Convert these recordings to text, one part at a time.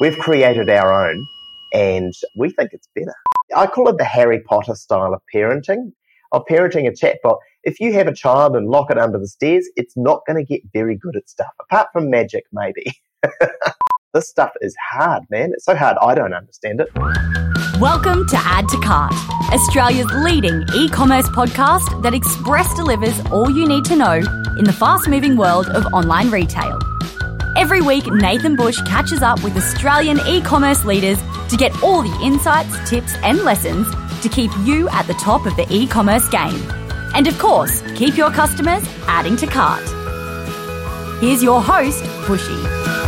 We've created our own and we think it's better. I call it the Harry Potter style of parenting, of parenting a chatbot. If you have a child and lock it under the stairs, it's not going to get very good at stuff, apart from magic, maybe. this stuff is hard, man. It's so hard, I don't understand it. Welcome to Add to Cart, Australia's leading e commerce podcast that express delivers all you need to know in the fast moving world of online retail. Every week, Nathan Bush catches up with Australian e commerce leaders to get all the insights, tips, and lessons to keep you at the top of the e commerce game. And of course, keep your customers adding to cart. Here's your host, Bushy.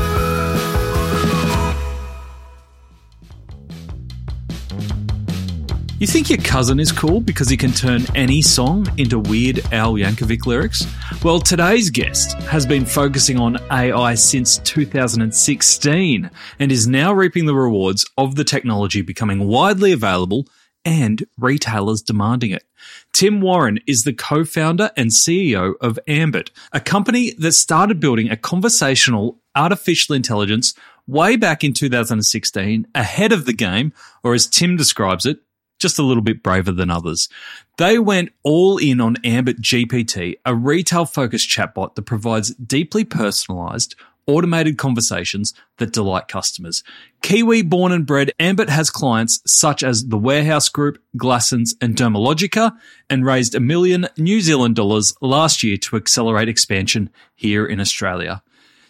You think your cousin is cool because he can turn any song into weird Al Yankovic lyrics? Well, today's guest has been focusing on AI since 2016 and is now reaping the rewards of the technology becoming widely available and retailers demanding it. Tim Warren is the co-founder and CEO of Ambit, a company that started building a conversational artificial intelligence way back in 2016 ahead of the game, or as Tim describes it, just a little bit braver than others. They went all in on Ambit GPT, a retail focused chatbot that provides deeply personalized, automated conversations that delight customers. Kiwi born and bred, Ambit has clients such as the Warehouse Group, Glassons, and Dermalogica, and raised a million New Zealand dollars last year to accelerate expansion here in Australia.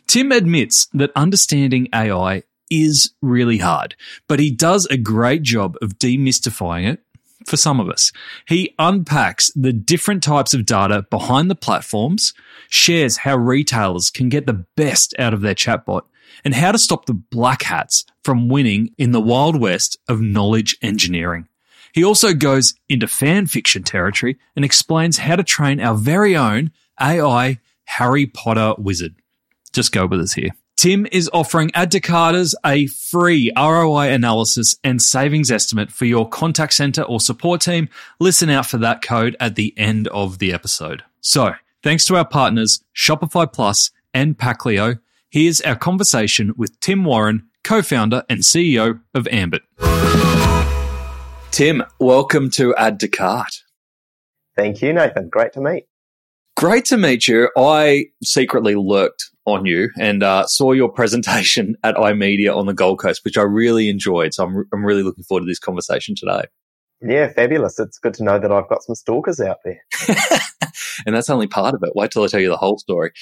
Tim admits that understanding AI is really hard, but he does a great job of demystifying it for some of us. He unpacks the different types of data behind the platforms, shares how retailers can get the best out of their chatbot, and how to stop the black hats from winning in the wild west of knowledge engineering. He also goes into fan fiction territory and explains how to train our very own AI Harry Potter wizard. Just go with us here. Tim is offering to a free ROI analysis and savings estimate for your contact center or support team. Listen out for that code at the end of the episode. So, thanks to our partners, Shopify Plus and Packleo, here's our conversation with Tim Warren, co-founder and CEO of Ambit. Tim, welcome to Cart. Thank you, Nathan. Great to meet. Great to meet you. I secretly lurked on you and uh, saw your presentation at iMedia on the Gold Coast, which I really enjoyed. So I'm, I'm really looking forward to this conversation today. Yeah, fabulous. It's good to know that I've got some stalkers out there. and that's only part of it. Wait till I tell you the whole story.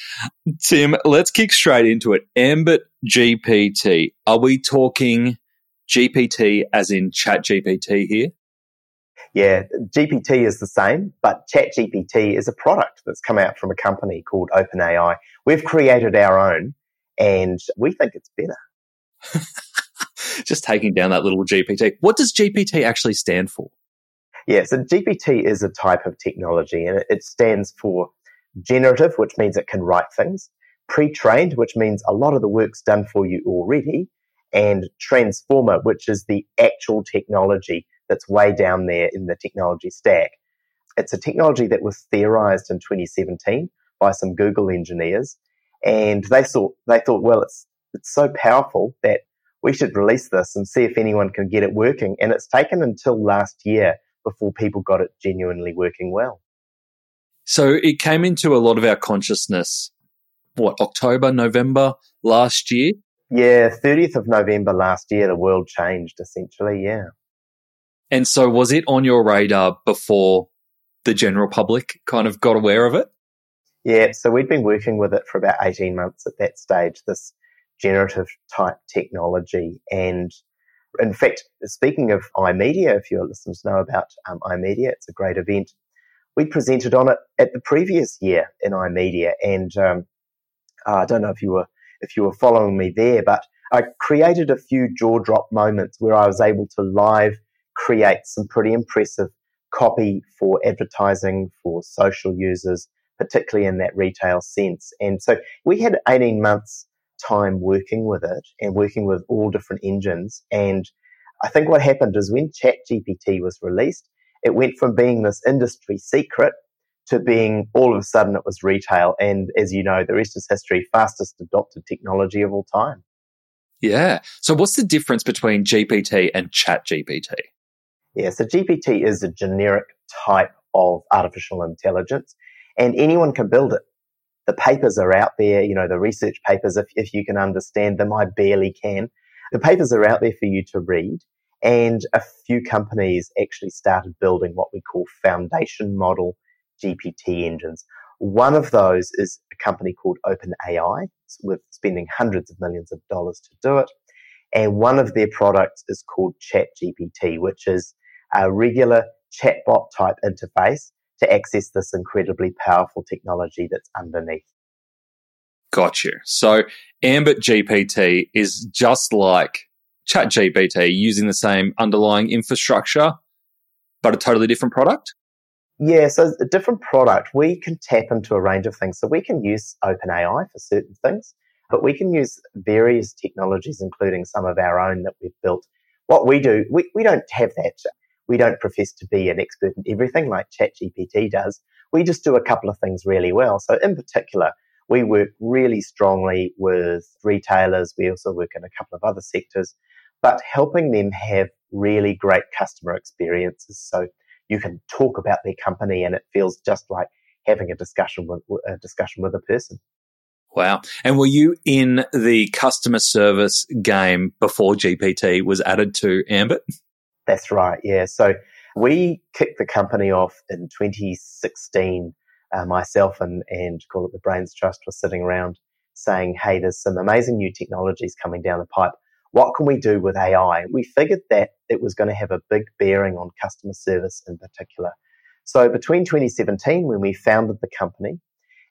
Tim, let's kick straight into it. Ambit GPT. Are we talking GPT as in Chat GPT here? Yeah, GPT is the same, but ChatGPT is a product that's come out from a company called OpenAI. We've created our own and we think it's better. Just taking down that little GPT. What does GPT actually stand for? Yeah, so GPT is a type of technology and it stands for generative, which means it can write things, pre trained, which means a lot of the work's done for you already, and transformer, which is the actual technology that's way down there in the technology stack. It's a technology that was theorized in 2017 by some Google engineers, and they thought they thought, well, it's it's so powerful that we should release this and see if anyone can get it working. And it's taken until last year before people got it genuinely working well. So it came into a lot of our consciousness, what, October, November last year? Yeah, 30th of November last year, the world changed essentially. Yeah. And so was it on your radar before the general public kind of got aware of it? Yeah, so we'd been working with it for about 18 months at that stage, this generative type technology. And in fact, speaking of iMedia, if your listeners know about um, iMedia, it's a great event. We presented on it at the previous year in iMedia, and um, I don't know if you were if you were following me there, but I created a few jaw drop moments where I was able to live create some pretty impressive copy for advertising for social users, particularly in that retail sense. And so we had 18 months time working with it and working with all different engines. And I think what happened is when ChatGPT was released, it went from being this industry secret to being all of a sudden it was retail. And as you know, the rest is history, fastest adopted technology of all time. Yeah. So what's the difference between GPT and Chat GPT? Yeah, so GPT is a generic type of artificial intelligence and anyone can build it. The papers are out there, you know, the research papers, if, if you can understand them, I barely can. The papers are out there for you to read. And a few companies actually started building what we call foundation model GPT engines. One of those is a company called OpenAI, with spending hundreds of millions of dollars to do it. And one of their products is called ChatGPT, which is a regular chatbot type interface to access this incredibly powerful technology that's underneath. Gotcha. So Ambit GPT is just like ChatGPT using the same underlying infrastructure, but a totally different product? Yeah, so a different product. We can tap into a range of things. So we can use OpenAI for certain things, but we can use various technologies, including some of our own that we've built. What we do, we, we don't have that. We don't profess to be an expert in everything like ChatGPT does. We just do a couple of things really well. So in particular, we work really strongly with retailers. We also work in a couple of other sectors, but helping them have really great customer experiences. So you can talk about their company and it feels just like having a discussion with a discussion with a person. Wow. And were you in the customer service game before GPT was added to Ambit? That's right. Yeah. So we kicked the company off in 2016. Uh, myself and, and call it the Brains Trust was sitting around saying, Hey, there's some amazing new technologies coming down the pipe what can we do with AI? We figured that it was going to have a big bearing on customer service in particular. So between 2017, when we founded the company,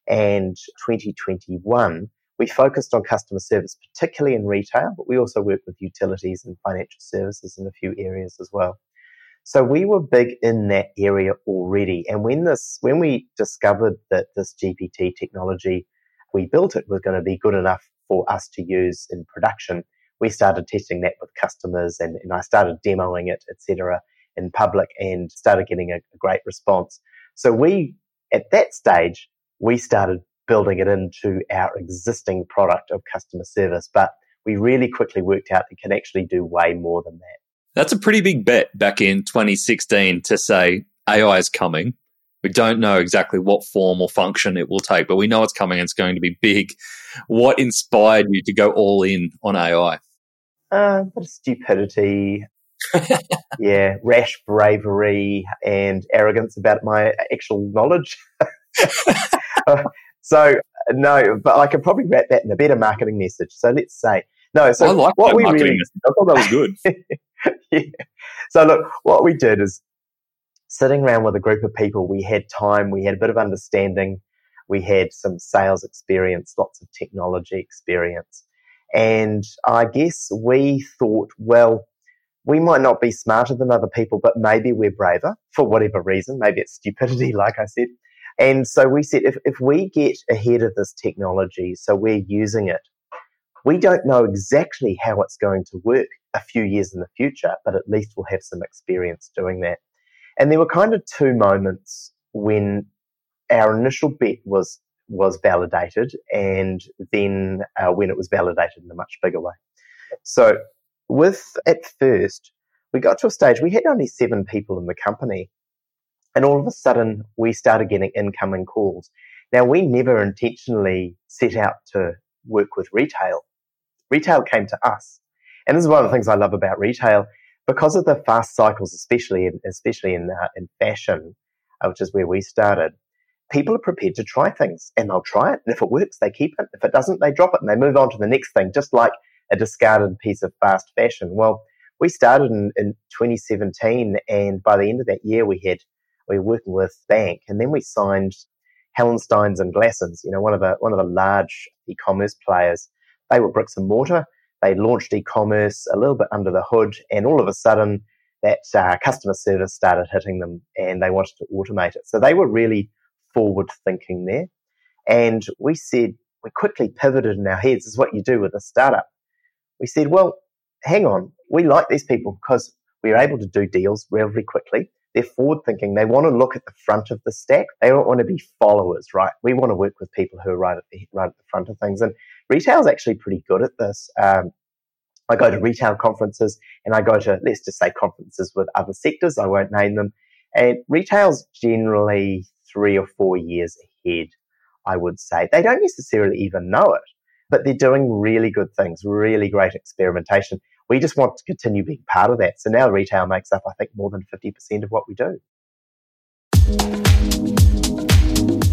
and 2021, we focused on customer service, particularly in retail, but we also worked with utilities and financial services in a few areas as well. So we were big in that area already. And when this, when we discovered that this GPT technology, we built it was going to be good enough for us to use in production, we started testing that with customers and, and I started demoing it, etc., in public and started getting a, a great response. So we, at that stage, we started building it into our existing product of customer service, but we really quickly worked out it can actually do way more than that. That's a pretty big bet back in 2016 to say AI is coming. We don't know exactly what form or function it will take, but we know it's coming and it's going to be big. What inspired you to go all in on AI? uh, a bit of stupidity, yeah, rash bravery and arrogance about my actual knowledge. uh, so no, but I could probably wrap that in a better marketing message. So let's say no. So I like what we really, message. I thought that was good. yeah. So look, what we did is sitting around with a group of people. We had time. We had a bit of understanding. We had some sales experience, lots of technology experience. And I guess we thought, well, we might not be smarter than other people, but maybe we're braver for whatever reason. Maybe it's stupidity, like I said. And so we said, if, if we get ahead of this technology, so we're using it, we don't know exactly how it's going to work a few years in the future, but at least we'll have some experience doing that. And there were kind of two moments when our initial bet was was validated and then uh, when it was validated in a much bigger way. So with at first, we got to a stage, we had only seven people in the company. And all of a sudden, we started getting incoming calls. Now, we never intentionally set out to work with retail. Retail came to us. And this is one of the things I love about retail. Because of the fast cycles, especially in, especially in, uh, in fashion, uh, which is where we started, people are prepared to try things and they'll try it. And if it works, they keep it. If it doesn't, they drop it and they move on to the next thing, just like a discarded piece of fast fashion. Well, we started in, in 2017 and by the end of that year, we had, we were working with bank and then we signed Hallensteins and Glassons, you know, one of the, one of the large e-commerce players. They were bricks and mortar. They launched e-commerce a little bit under the hood and all of a sudden that uh, customer service started hitting them and they wanted to automate it. So they were really forward thinking there. And we said, we quickly pivoted in our heads, is what you do with a startup. We said, well, hang on, we like these people because we're able to do deals relatively quickly. They're forward thinking. They want to look at the front of the stack. They don't want to be followers, right? We want to work with people who are right at the, right at the front of things. And retail is actually pretty good at this. Um, I go to retail conferences and I go to, let's just say conferences with other sectors. I won't name them. And retail's generally three or four years ahead, I would say. They don't necessarily even know it, but they're doing really good things, really great experimentation. We just want to continue being part of that. So now retail makes up, I think, more than 50% of what we do.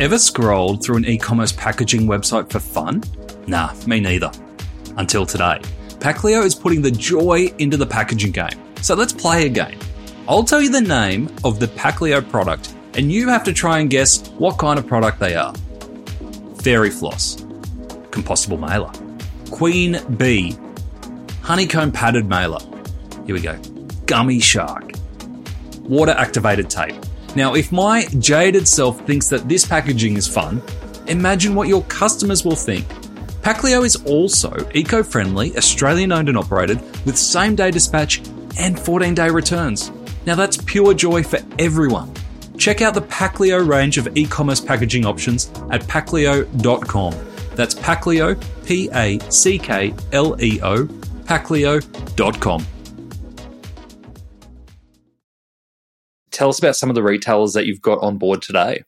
Ever scrolled through an e commerce packaging website for fun? Nah, me neither. Until today. Packleo is putting the joy into the packaging game. So let's play a game. I'll tell you the name of the Packleo product, and you have to try and guess what kind of product they are. Fairy floss, compostable mailer, queen bee, honeycomb padded mailer. Here we go. Gummy shark, water activated tape. Now, if my jaded self thinks that this packaging is fun, imagine what your customers will think Packleo is also eco friendly, Australian owned and operated, with same day dispatch and 14 day returns. Now that's pure joy for everyone. Check out the Packleo range of e commerce packaging options at packleo.com. That's Packleo, P A C K L E O, packleo.com. Tell us about some of the retailers that you've got on board today.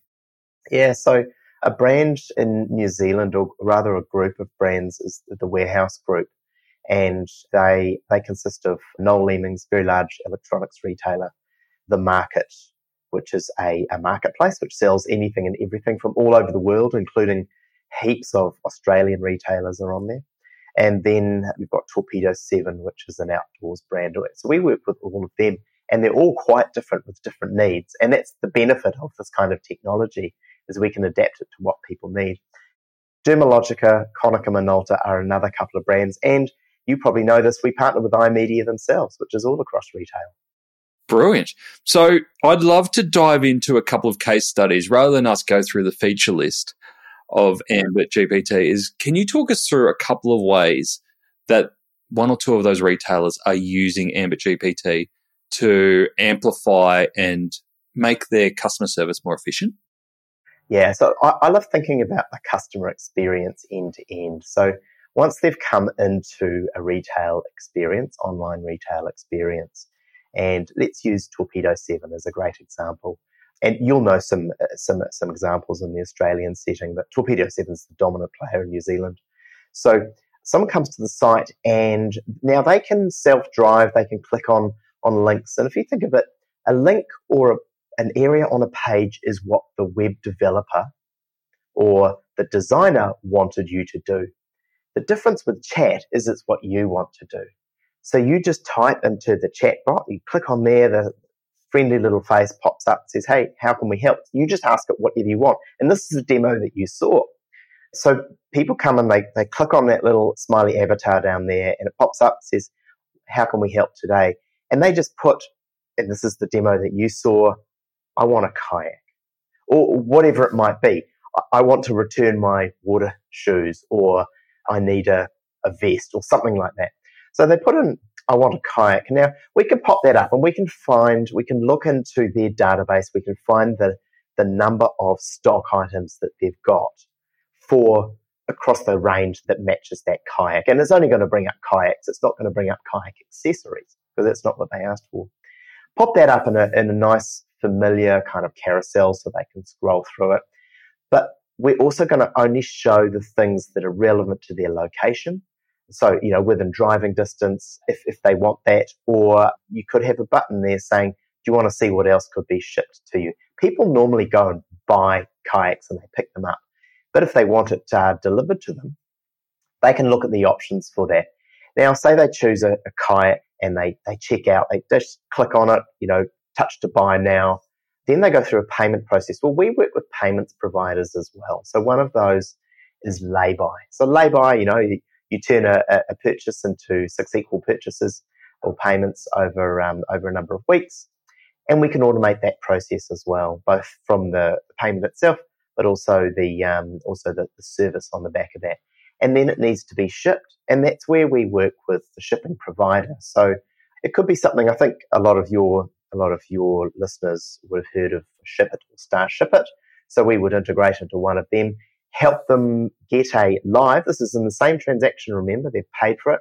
Yeah, so a brand in New Zealand, or rather a group of brands, is the Warehouse Group. And they, they consist of Noel Leeming's very large electronics retailer, The Market, which is a, a marketplace which sells anything and everything from all over the world, including heaps of Australian retailers are on there. And then you've got Torpedo 7, which is an outdoors brand. So we work with all of them and they're all quite different with different needs. And that's the benefit of this kind of technology is we can adapt it to what people need. Dermalogica, Konica Minolta are another couple of brands. And you probably know this, we partner with iMedia themselves, which is all across retail. Brilliant. So I'd love to dive into a couple of case studies rather than us go through the feature list of Ambit GPT. Is can you talk us through a couple of ways that one or two of those retailers are using Ambit GPT to amplify and make their customer service more efficient? Yeah, so I, I love thinking about the customer experience end to end. So once they've come into a retail experience, online retail experience, and let's use Torpedo 7 as a great example. And you'll know some, uh, some, some examples in the Australian setting, but Torpedo 7 is the dominant player in New Zealand. So someone comes to the site and now they can self-drive, they can click on, on links. And if you think of it, a link or a an area on a page is what the web developer or the designer wanted you to do. The difference with chat is it's what you want to do. So you just type into the chat bot, you click on there, the friendly little face pops up, and says, Hey, how can we help? You just ask it whatever you want. And this is a demo that you saw. So people come and they, they click on that little smiley avatar down there and it pops up, says, How can we help today? And they just put, and this is the demo that you saw, I want a kayak or whatever it might be. I want to return my water shoes or I need a, a vest or something like that. So they put in, I want a kayak. Now we can pop that up and we can find, we can look into their database. We can find the, the number of stock items that they've got for across the range that matches that kayak. And it's only going to bring up kayaks. It's not going to bring up kayak accessories because that's not what they asked for. Pop that up in a, in a nice familiar kind of carousel so they can scroll through it. But we're also going to only show the things that are relevant to their location. So, you know, within driving distance, if, if they want that, or you could have a button there saying, do you want to see what else could be shipped to you? People normally go and buy kayaks and they pick them up. But if they want it uh, delivered to them, they can look at the options for that. Now, say they choose a, a kayak and they, they check out, they just click on it, you know, touch to buy now. Then they go through a payment process. Well, we work with payments providers as well. So one of those is Laybuy. So Laybuy, you know, you turn a, a, purchase into six equal purchases or payments over um, over a number of weeks, and we can automate that process as well, both from the payment itself, but also the um, also the, the service on the back of that. And then it needs to be shipped, and that's where we work with the shipping provider. So it could be something. I think a lot of your a lot of your listeners would have heard of Ship ShipIt or StarShipIt. So we would integrate into one of them, help them get a live. This is in the same transaction, remember, they've paid for it.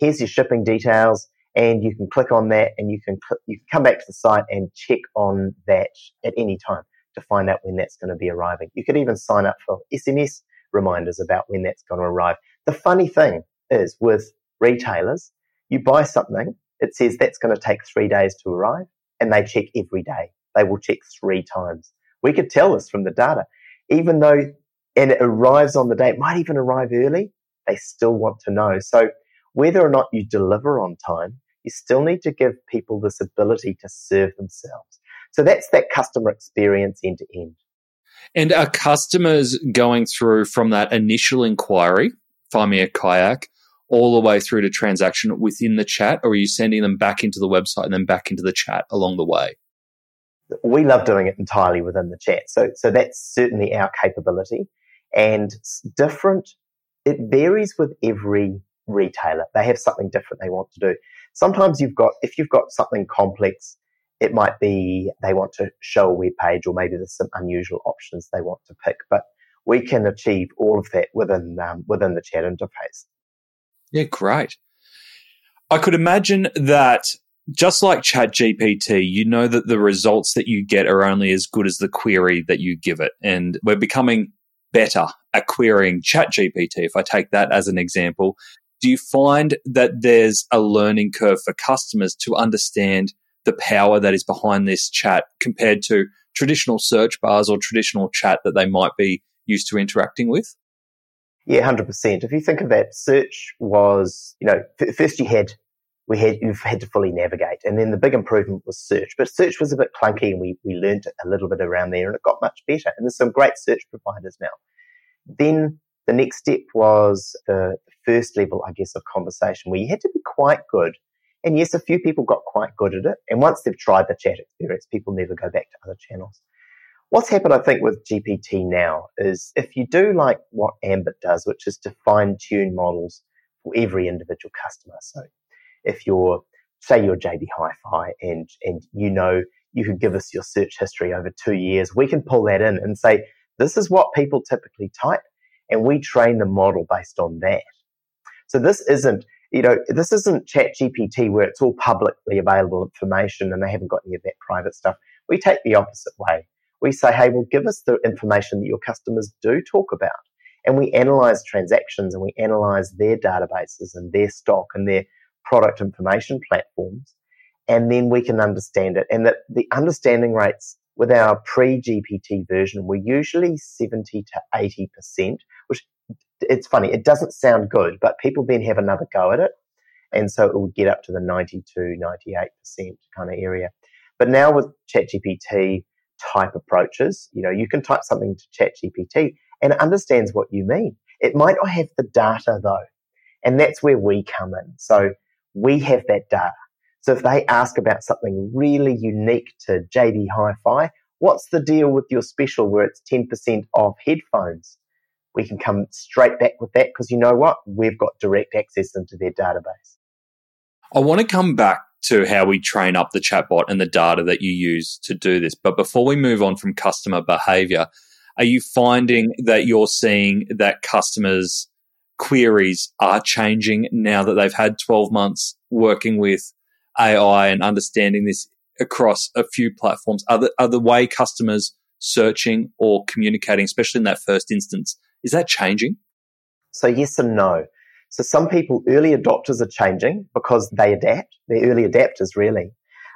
here's your shipping details, and you can click on that, and you can cl- you can come back to the site and check on that at any time to find out when that's going to be arriving. You could even sign up for SMS reminders about when that's going to arrive. The funny thing is with retailers, you buy something, it says that's going to take three days to arrive, and they check every day. They will check three times. We could tell this from the data. Even though, and it arrives on the day, it might even arrive early, they still want to know. So whether or not you deliver on time, you still need to give people this ability to serve themselves. So that's that customer experience end to end. And are customers going through from that initial inquiry, find me a kayak, all the way through to transaction within the chat, or are you sending them back into the website and then back into the chat along the way? We love doing it entirely within the chat. So, so that's certainly our capability and different. It varies with every retailer. They have something different they want to do. Sometimes you've got, if you've got something complex, it might be they want to show a web page or maybe there's some unusual options they want to pick, but we can achieve all of that within, um, within the chat interface. Yeah, great. I could imagine that just like ChatGPT, you know that the results that you get are only as good as the query that you give it. And we're becoming better at querying ChatGPT. If I take that as an example, do you find that there's a learning curve for customers to understand the power that is behind this chat compared to traditional search bars or traditional chat that they might be used to interacting with? Yeah, hundred percent. If you think of that, search was, you know, first you had we had you've had to fully navigate, and then the big improvement was search. But search was a bit clunky, and we we learned a little bit around there, and it got much better. And there's some great search providers now. Then the next step was the first level, I guess, of conversation where you had to be quite good. And yes, a few people got quite good at it. And once they've tried the chat experience, people never go back to other channels. What's happened, I think, with GPT now is if you do like what Ambit does, which is to fine tune models for every individual customer. So if you're, say you're JB Hi-Fi and, and you know you could give us your search history over two years, we can pull that in and say, this is what people typically type. And we train the model based on that. So this isn't, you know, this isn't chat GPT where it's all publicly available information and they haven't got any of that private stuff. We take the opposite way we say, hey, well, give us the information that your customers do talk about. And we analyze transactions and we analyze their databases and their stock and their product information platforms. And then we can understand it. And that the understanding rates with our pre GPT version were usually 70 to 80%, which it's funny. It doesn't sound good, but people then have another go at it. And so it would get up to the 92, 98% kind of area. But now with ChatGPT, type approaches. You know, you can type something to ChatGPT and it understands what you mean. It might not have the data though. And that's where we come in. So we have that data. So if they ask about something really unique to JB Hi-Fi, what's the deal with your special where it's 10% off headphones? We can come straight back with that because you know what? We've got direct access into their database. I want to come back to how we train up the chatbot and the data that you use to do this. But before we move on from customer behavior, are you finding that you're seeing that customers' queries are changing now that they've had 12 months working with AI and understanding this across a few platforms? Are the, are the way customers searching or communicating, especially in that first instance, is that changing? So, yes and no. So some people, early adopters are changing because they adapt. They're early adapters, really.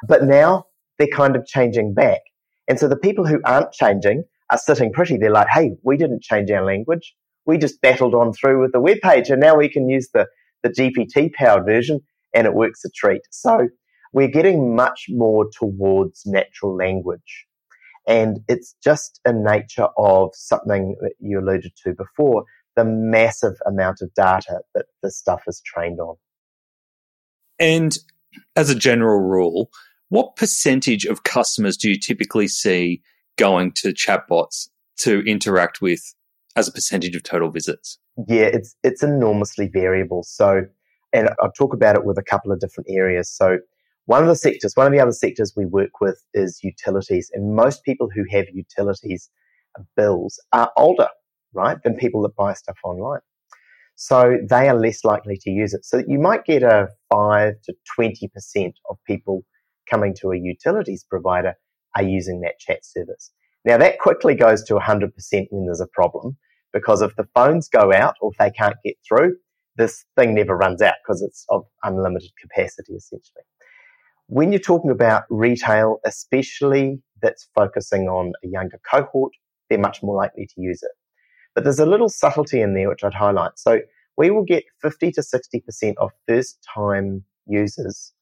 But now they're kind of changing back. And so the people who aren't changing are sitting pretty. They're like, hey, we didn't change our language. We just battled on through with the web page and now we can use the, the GPT powered version and it works a treat. So we're getting much more towards natural language. And it's just a nature of something that you alluded to before the massive amount of data that this stuff is trained on. And as a general rule, what percentage of customers do you typically see going to chatbots to interact with as a percentage of total visits? Yeah, it's it's enormously variable. So, and I'll talk about it with a couple of different areas. So, one of the sectors, one of the other sectors we work with is utilities, and most people who have utilities uh, bills are older right, than people that buy stuff online. So they are less likely to use it. So you might get a 5 to 20% of people coming to a utilities provider are using that chat service. Now that quickly goes to 100% when there's a problem because if the phones go out or if they can't get through, this thing never runs out because it's of unlimited capacity essentially. When you're talking about retail, especially that's focusing on a younger cohort, they're much more likely to use it. But there's a little subtlety in there which I'd highlight. So we will get 50 to 60% of first time users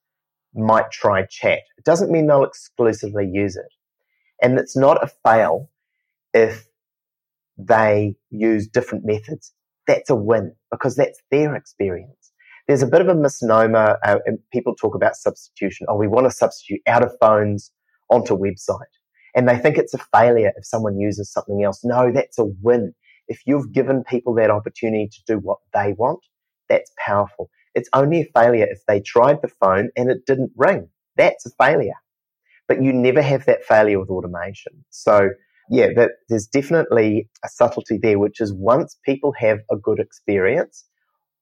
might try chat. It doesn't mean they'll exclusively use it. And it's not a fail if they use different methods. That's a win because that's their experience. There's a bit of a misnomer, uh, and people talk about substitution. Oh, we want to substitute out of phones onto website. And they think it's a failure if someone uses something else. No, that's a win. If you've given people that opportunity to do what they want, that's powerful. It's only a failure if they tried the phone and it didn't ring. That's a failure. But you never have that failure with automation. So yeah, that there's definitely a subtlety there, which is once people have a good experience,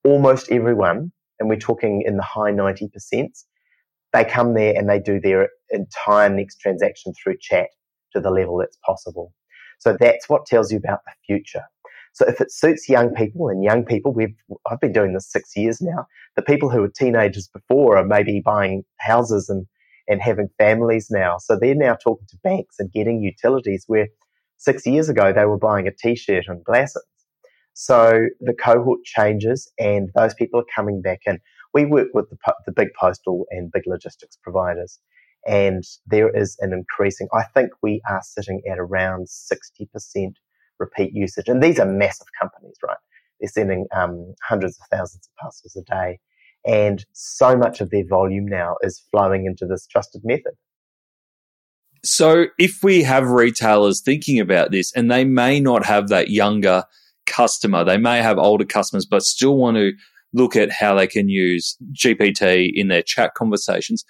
almost everyone, and we're talking in the high 90%, they come there and they do their entire next transaction through chat to the level that's possible. So that's what tells you about the future. So if it suits young people and young people, we've, I've been doing this six years now. The people who were teenagers before are maybe buying houses and, and having families now. So they're now talking to banks and getting utilities where six years ago they were buying a t-shirt and glasses. So the cohort changes and those people are coming back in. We work with the, the big postal and big logistics providers and there is an increasing, I think we are sitting at around 60% repeat usage. And these are massive companies, right? They're sending um, hundreds of thousands of parcels a day. And so much of their volume now is flowing into this trusted method. So if we have retailers thinking about this and they may not have that younger customer, they may have older customers, but still want to look at how they can use GPT in their chat conversations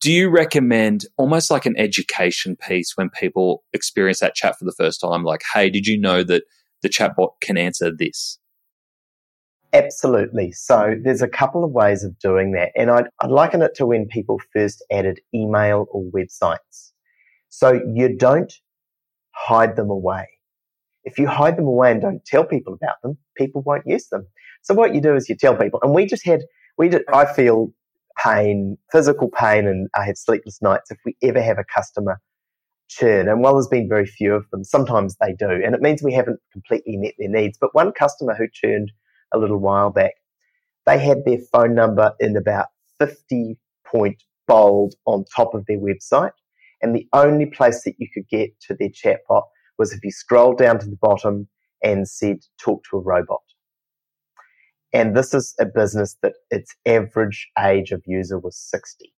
do you recommend almost like an education piece when people experience that chat for the first time? Like, hey, did you know that the chatbot can answer this? Absolutely. So there's a couple of ways of doing that. And I'd, I'd liken it to when people first added email or websites. So you don't hide them away. If you hide them away and don't tell people about them, people won't use them. So what you do is you tell people, and we just had, we did, I feel pain, physical pain, and I have sleepless nights if we ever have a customer churn. And while there's been very few of them, sometimes they do. And it means we haven't completely met their needs. But one customer who churned a little while back, they had their phone number in about 50 point bold on top of their website. And the only place that you could get to their chatbot was if you scrolled down to the bottom and said, talk to a robot. And this is a business that its average age of user was 60.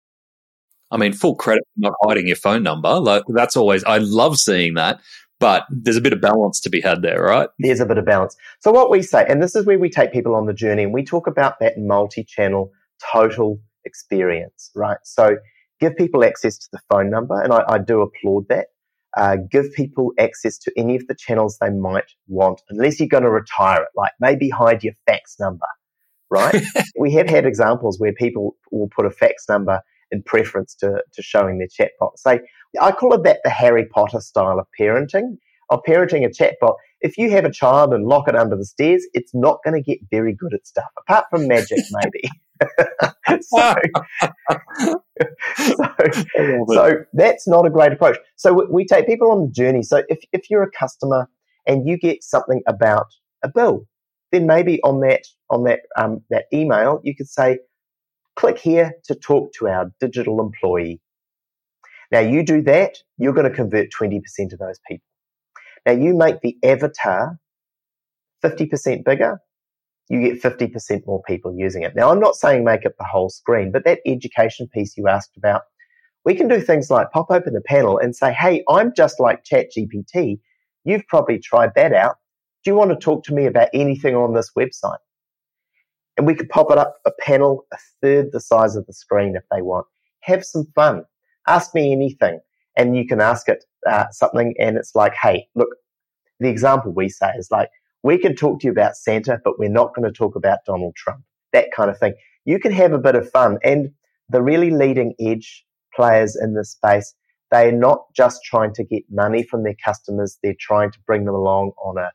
I mean, full credit for not hiding your phone number. Like that's always, I love seeing that, but there's a bit of balance to be had there, right? There's a bit of balance. So what we say, and this is where we take people on the journey and we talk about that multi-channel total experience, right? So give people access to the phone number and I, I do applaud that uh, give people access to any of the channels they might want, unless you're going to retire it, like maybe hide your fax number, right? we have had examples where people will put a fax number in preference to, to showing their chat box. Say, I call it that the Harry Potter style of parenting, of parenting a chatbot. If you have a child and lock it under the stairs, it's not going to get very good at stuff, apart from magic, maybe. so, so, so, that's not a great approach. So we, we take people on the journey. So if, if you're a customer and you get something about a bill, then maybe on that on that um, that email you could say, click here to talk to our digital employee. Now you do that, you're going to convert 20% of those people. Now you make the avatar 50% bigger, you get 50% more people using it. Now, I'm not saying make it the whole screen, but that education piece you asked about, we can do things like pop open a panel and say, Hey, I'm just like ChatGPT. You've probably tried that out. Do you want to talk to me about anything on this website? And we could pop it up a panel a third the size of the screen if they want. Have some fun. Ask me anything. And you can ask it uh, something and it's like, Hey, look, the example we say is like, we can talk to you about Santa, but we're not going to talk about Donald Trump. That kind of thing. You can have a bit of fun. And the really leading edge players in this space, they're not just trying to get money from their customers, they're trying to bring them along on a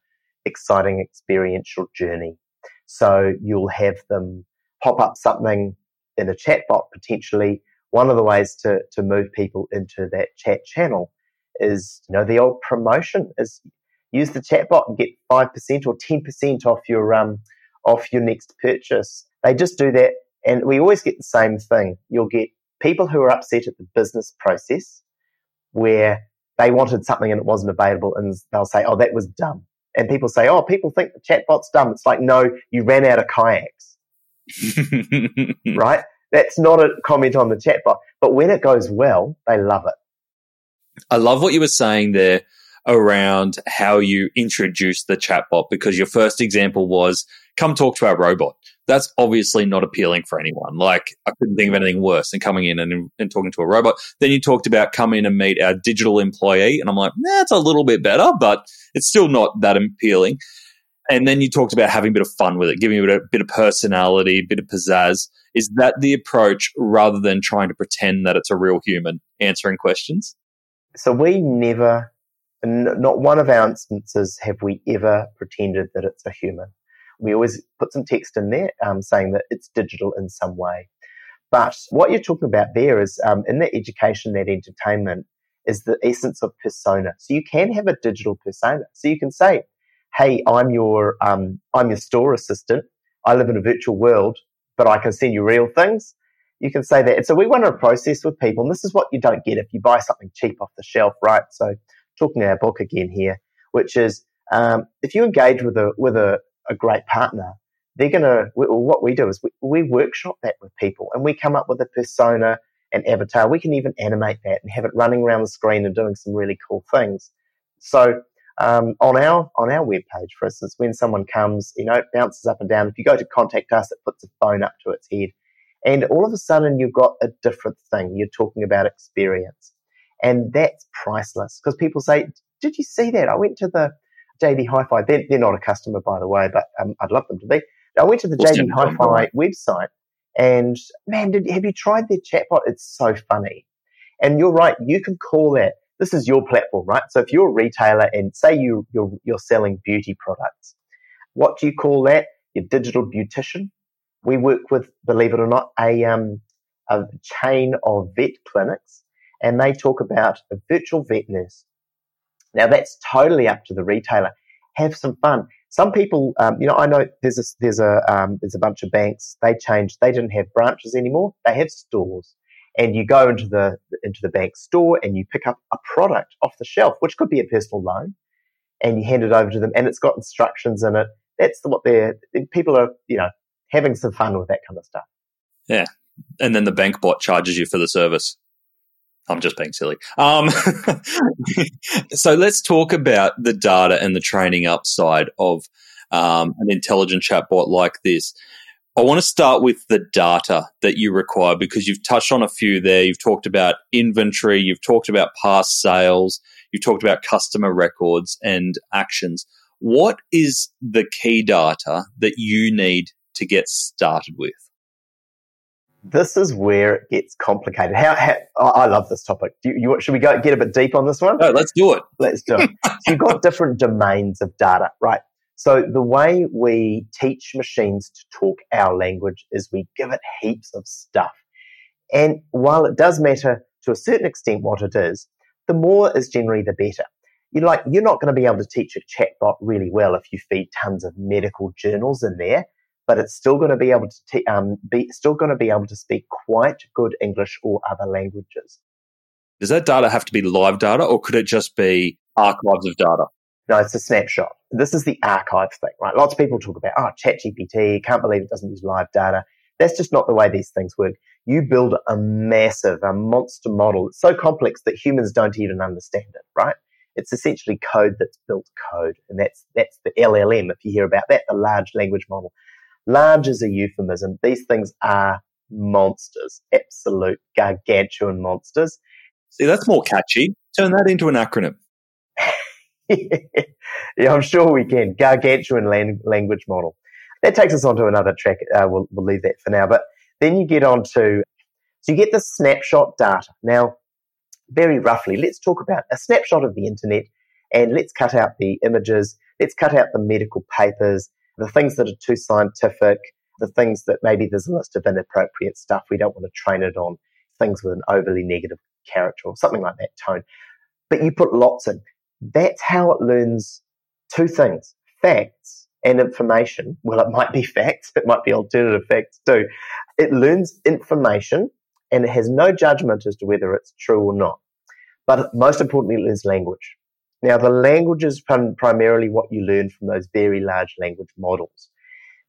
exciting experiential journey. So you'll have them pop up something in a chatbot potentially. One of the ways to, to move people into that chat channel is, you know, the old promotion is use the chatbot and get 5% or 10% off your, um, off your next purchase. They just do that. And we always get the same thing. You'll get people who are upset at the business process where they wanted something and it wasn't available and they'll say, oh, that was dumb. And people say, oh, people think the chatbot's dumb. It's like, no, you ran out of kayaks. right? That's not a comment on the chatbot. But when it goes well, they love it. I love what you were saying there around how you introduced the chatbot because your first example was come talk to our robot. That's obviously not appealing for anyone. Like I couldn't think of anything worse than coming in and, and talking to a robot. Then you talked about come in and meet our digital employee. And I'm like, that's a little bit better, but it's still not that appealing. And then you talked about having a bit of fun with it, giving it a bit of personality, a bit of pizzazz. Is that the approach rather than trying to pretend that it's a real human answering questions? So we never, not one of our instances have we ever pretended that it's a human. We always put some text in there um, saying that it's digital in some way. But what you're talking about there is um, in that education, that entertainment is the essence of persona. So you can have a digital persona. So you can say, "Hey, I'm your um, I'm your store assistant. I live in a virtual world, but I can send you real things." You can say that. And so we want to process with people, and this is what you don't get if you buy something cheap off the shelf, right? So talking our book again here, which is um, if you engage with a with a, a great partner, they're gonna. What we do is we, we workshop that with people, and we come up with a persona and avatar. We can even animate that and have it running around the screen and doing some really cool things. So um, on our on our webpage, for instance, when someone comes, you know, it bounces up and down. If you go to contact us, it puts a phone up to its head. And all of a sudden, you've got a different thing. You're talking about experience. And that's priceless because people say, Did you see that? I went to the JB Hi Fi. They're, they're, not a customer, by the way, but um, I'd love them to be. I went to the JB Hi Fi website and man, did, have you tried their chatbot? It's so funny. And you're right. You can call that. This is your platform, right? So if you're a retailer and say you, you're, you're selling beauty products, what do you call that? Your digital beautician we work with, believe it or not, a, um, a chain of vet clinics, and they talk about a virtual vet nurse. Now that's totally up to the retailer. Have some fun. Some people, um, you know, I know there's a, there's a um, there's a bunch of banks. They changed. They didn't have branches anymore. They have stores, and you go into the into the bank store and you pick up a product off the shelf, which could be a personal loan, and you hand it over to them, and it's got instructions in it. That's what they're people are, you know, having some fun with that kind of stuff. Yeah. And then the bank bot charges you for the service. I'm just being silly. Um, so let's talk about the data and the training upside of um, an intelligent chatbot like this. I want to start with the data that you require because you've touched on a few there. You've talked about inventory, you've talked about past sales, you've talked about customer records and actions. What is the key data that you need to get started with? This is where it gets complicated. How, how I love this topic. Do you, you, should we go get a bit deep on this one? No, let's do it. Let's do it. so you've got different domains of data, right? So the way we teach machines to talk our language is we give it heaps of stuff. And while it does matter to a certain extent what it is, the more is generally the better. You're like, you're not going to be able to teach a chatbot really well if you feed tons of medical journals in there but it's still going to be able to t- um, be still going to be able to speak quite good English or other languages. Does that data have to be live data, or could it just be archives of data? No, it's a snapshot. This is the archive thing, right? Lots of people talk about, oh, ChatGPT, can't believe it doesn't use live data. That's just not the way these things work. You build a massive, a monster model. It's so complex that humans don't even understand it, right? It's essentially code that's built code. And that's, that's the LLM. If you hear about that, the large language model. Large is a euphemism. These things are monsters, absolute gargantuan monsters. See, that's more catchy. Turn that into an acronym. yeah, I'm sure we can. Gargantuan language model. That takes us on to another track. Uh, we'll, we'll leave that for now. But then you get on to, so you get the snapshot data. Now, very roughly, let's talk about a snapshot of the internet and let's cut out the images. Let's cut out the medical papers, the things that are too scientific, the things that maybe there's a list of inappropriate stuff we don't want to train it on, things with an overly negative character or something like that tone. But you put lots in. That's how it learns two things facts and information. Well, it might be facts, it might be alternative facts too. It learns information and it has no judgment as to whether it's true or not. But most importantly, it learns language. Now, the language is primarily what you learn from those very large language models.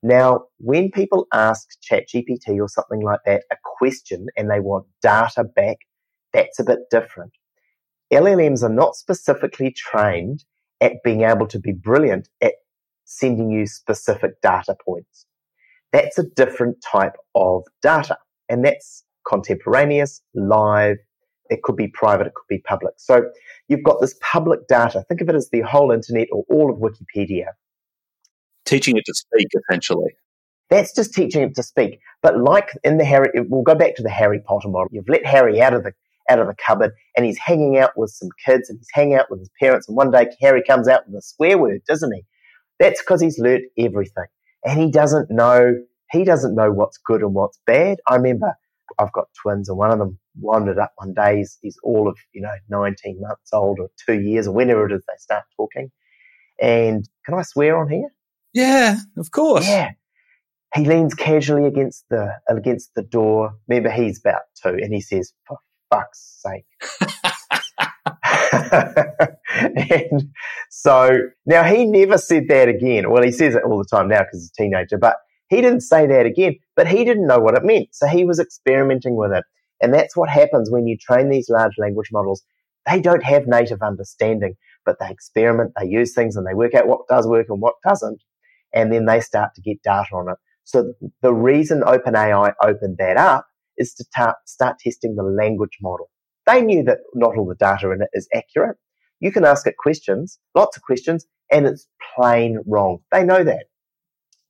Now, when people ask ChatGPT or something like that a question and they want data back, that's a bit different. LLMs are not specifically trained at being able to be brilliant at sending you specific data points. That's a different type of data, and that's contemporaneous, live. It could be private, it could be public. So you've got this public data. Think of it as the whole internet or all of Wikipedia teaching it to speak essentially. That's just teaching it to speak. But like in the Harry, we'll go back to the Harry Potter model. You've let Harry out of the out of the cupboard, and he's hanging out with some kids, and he's hanging out with his parents. And one day Harry comes out with a swear word, doesn't he? That's because he's learnt everything, and he doesn't know he doesn't know what's good and what's bad. I remember I've got twins, and one of them wandered up one day. He's, he's all of you know 19 months old or two years or whenever it is they start talking. And can I swear on here? Yeah, of course. Yeah. He leans casually against the against the door. Remember, he's about two, and he says, "For fuck's sake." and so now he never said that again. Well, he says it all the time now because he's a teenager, but he didn't say that again. But he didn't know what it meant, so he was experimenting with it. And that's what happens when you train these large language models. They don't have native understanding, but they experiment, they use things, and they work out what does work and what doesn't and then they start to get data on it. So the reason OpenAI opened that up is to ta- start testing the language model. They knew that not all the data in it is accurate. You can ask it questions, lots of questions, and it's plain wrong. They know that.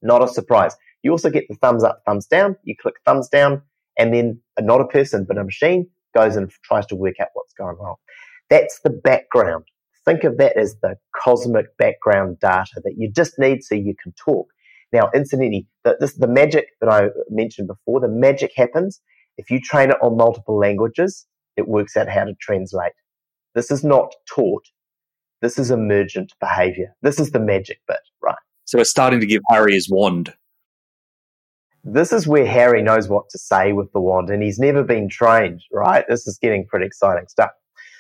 Not a surprise. You also get the thumbs up, thumbs down. You click thumbs down, and then not a person, but a machine goes and tries to work out what's going wrong. That's the background. Think of that as the cosmic background data that you just need so you can talk. Now, incidentally, the, this, the magic that I mentioned before, the magic happens if you train it on multiple languages, it works out how to translate. This is not taught. This is emergent behavior. This is the magic bit, right? So it's starting to give Harry his wand. This is where Harry knows what to say with the wand, and he's never been trained, right? This is getting pretty exciting stuff.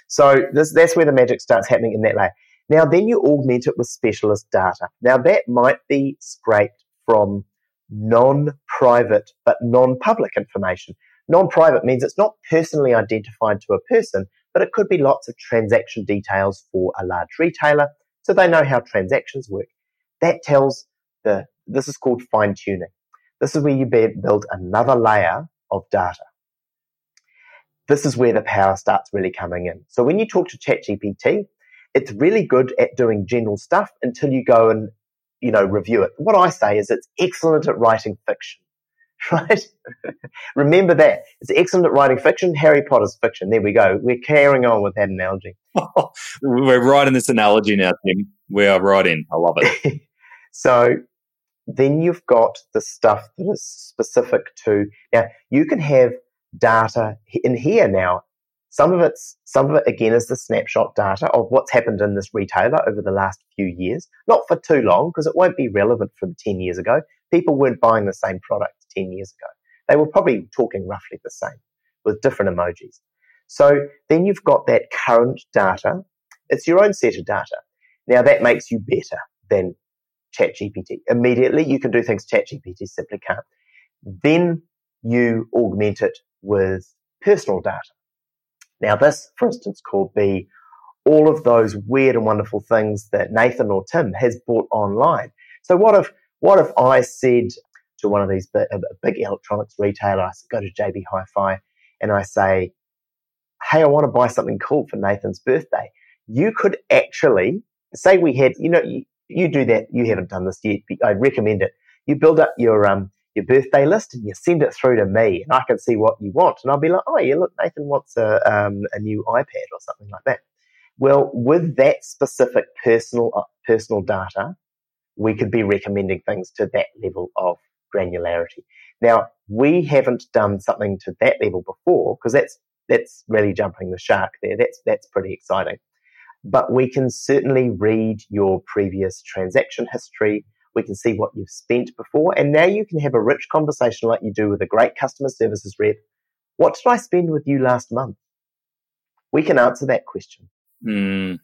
So this, that's where the magic starts happening in that layer. Now, then you augment it with specialist data. Now, that might be scraped from non-private but non-public information. Non-private means it's not personally identified to a person, but it could be lots of transaction details for a large retailer, so they know how transactions work. That tells the, this is called fine tuning. This is where you build another layer of data this is where the power starts really coming in. So when you talk to ChatGPT, it's really good at doing general stuff until you go and, you know, review it. What I say is it's excellent at writing fiction, right? Remember that. It's excellent at writing fiction. Harry Potter's fiction. There we go. We're carrying on with that analogy. We're right in this analogy now, Tim. We are right in. I love it. so then you've got the stuff that is specific to, now you can have data in here now. Some of it's, some of it again is the snapshot data of what's happened in this retailer over the last few years. Not for too long because it won't be relevant from 10 years ago. People weren't buying the same product 10 years ago. They were probably talking roughly the same with different emojis. So then you've got that current data. It's your own set of data. Now that makes you better than ChatGPT. Immediately you can do things ChatGPT simply can't. Then you augment it with personal data. Now, this, for instance, could be all of those weird and wonderful things that Nathan or Tim has bought online. So, what if what if I said to one of these big, a big electronics retailer, I go to JB Hi-Fi, and I say, "Hey, I want to buy something cool for Nathan's birthday." You could actually say we had, you know, You do that. You haven't done this yet. I recommend it. You build up your um, your birthday list and you send it through to me, and I can see what you want. And I'll be like, oh yeah, look, Nathan wants a um, a new iPad or something like that. Well, with that specific personal uh, personal data, we could be recommending things to that level of granularity. Now, we haven't done something to that level before because that's that's really jumping the shark there. That's that's pretty exciting. But we can certainly read your previous transaction history. We can see what you've spent before, and now you can have a rich conversation like you do with a great customer services rep. What did I spend with you last month? We can answer that question. Mm.